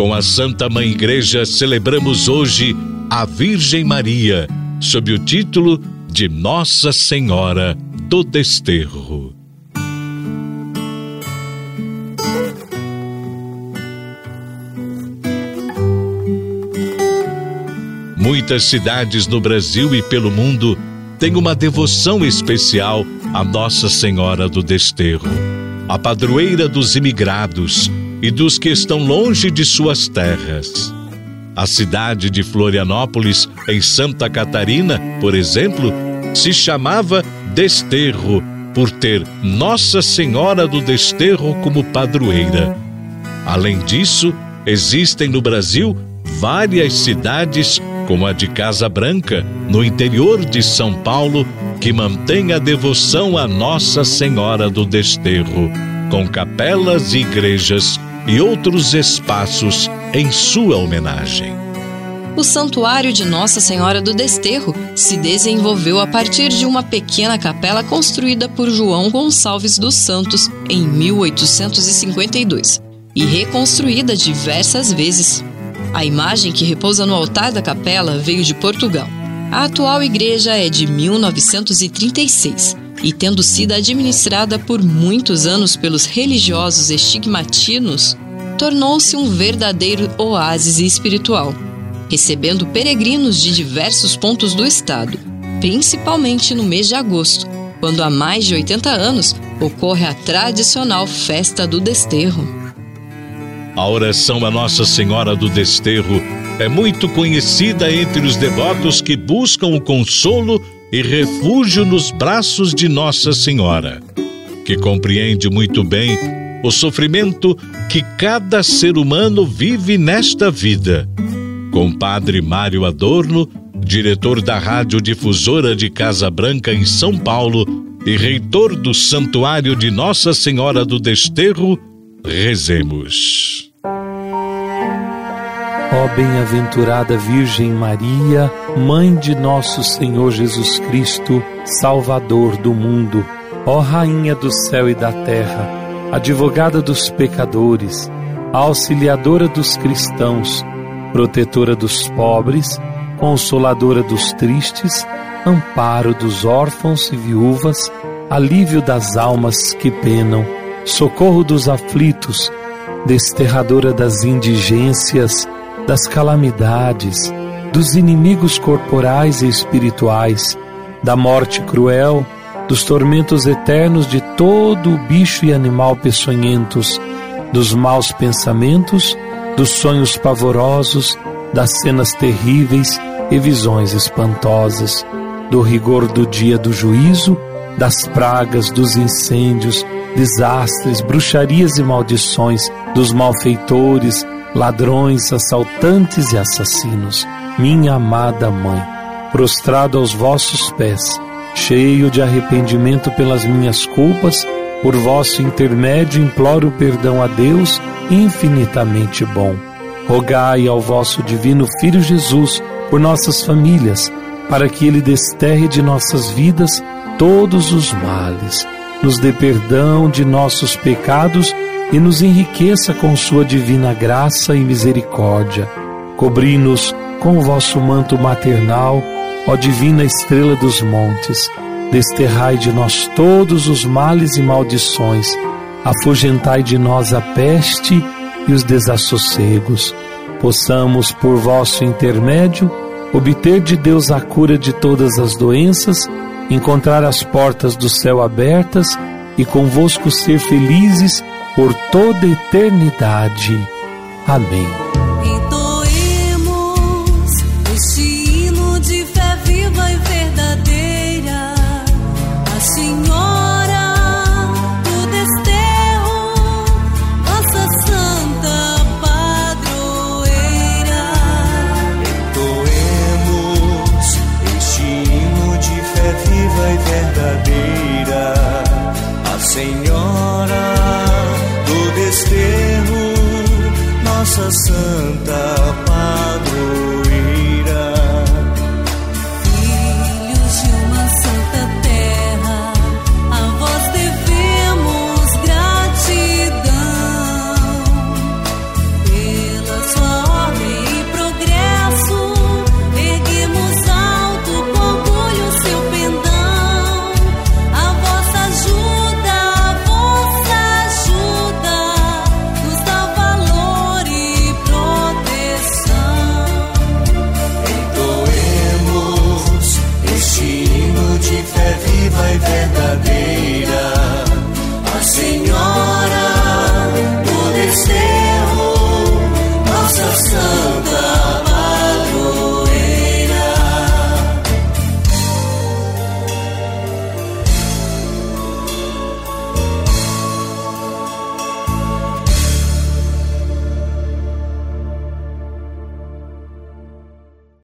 Com a Santa Mãe Igreja celebramos hoje a Virgem Maria, sob o título de Nossa Senhora do Desterro. Muitas cidades no Brasil e pelo mundo têm uma devoção especial à Nossa Senhora do Desterro, a padroeira dos imigrados e dos que estão longe de suas terras. A cidade de Florianópolis, em Santa Catarina, por exemplo, se chamava Desterro por ter Nossa Senhora do Desterro como padroeira. Além disso, existem no Brasil várias cidades como a de Casa Branca, no interior de São Paulo, que mantém a devoção a Nossa Senhora do Desterro, com capelas e igrejas e outros espaços em sua homenagem. O Santuário de Nossa Senhora do Desterro se desenvolveu a partir de uma pequena capela construída por João Gonçalves dos Santos em 1852 e reconstruída diversas vezes. A imagem que repousa no altar da capela veio de Portugal. A atual igreja é de 1936 e, tendo sido administrada por muitos anos pelos religiosos estigmatinos, tornou-se um verdadeiro oásis espiritual, recebendo peregrinos de diversos pontos do estado, principalmente no mês de agosto, quando há mais de 80 anos ocorre a tradicional Festa do Desterro. A oração a Nossa Senhora do Desterro é muito conhecida entre os devotos que buscam o consolo e refúgio nos braços de Nossa Senhora, que compreende muito bem o sofrimento que cada ser humano vive nesta vida. Com Padre Mário Adorno, diretor da Radiodifusora de Casa Branca em São Paulo e reitor do Santuário de Nossa Senhora do Desterro, rezemos. Ó bem-aventurada Virgem Maria, Mãe de nosso Senhor Jesus Cristo, Salvador do mundo, ó Rainha do céu e da terra, advogada dos pecadores, auxiliadora dos cristãos, protetora dos pobres, consoladora dos tristes, amparo dos órfãos e viúvas, alívio das almas que penam, socorro dos aflitos, desterradora das indigências, das calamidades, dos inimigos corporais e espirituais, da morte cruel, dos tormentos eternos de todo o bicho e animal peçonhentos, dos maus pensamentos, dos sonhos pavorosos, das cenas terríveis e visões espantosas, do rigor do dia do juízo, das pragas, dos incêndios, desastres, bruxarias e maldições, dos malfeitores, ladrões, assaltantes e assassinos, minha amada mãe, prostrado aos vossos pés, cheio de arrependimento pelas minhas culpas, por vosso intermédio imploro perdão a Deus infinitamente bom. Rogai ao vosso divino Filho Jesus por nossas famílias, para que ele desterre de nossas vidas todos os males, nos dê perdão de nossos pecados e nos enriqueça com sua divina graça e misericórdia. Cobri-nos com o vosso manto maternal, ó divina estrela dos montes. Desterrai de nós todos os males e maldições. Afugentai de nós a peste e os desassossegos. Possamos, por vosso intermédio, obter de Deus a cura de todas as doenças, encontrar as portas do céu abertas e convosco ser felizes por toda eternidade. Amém. santa.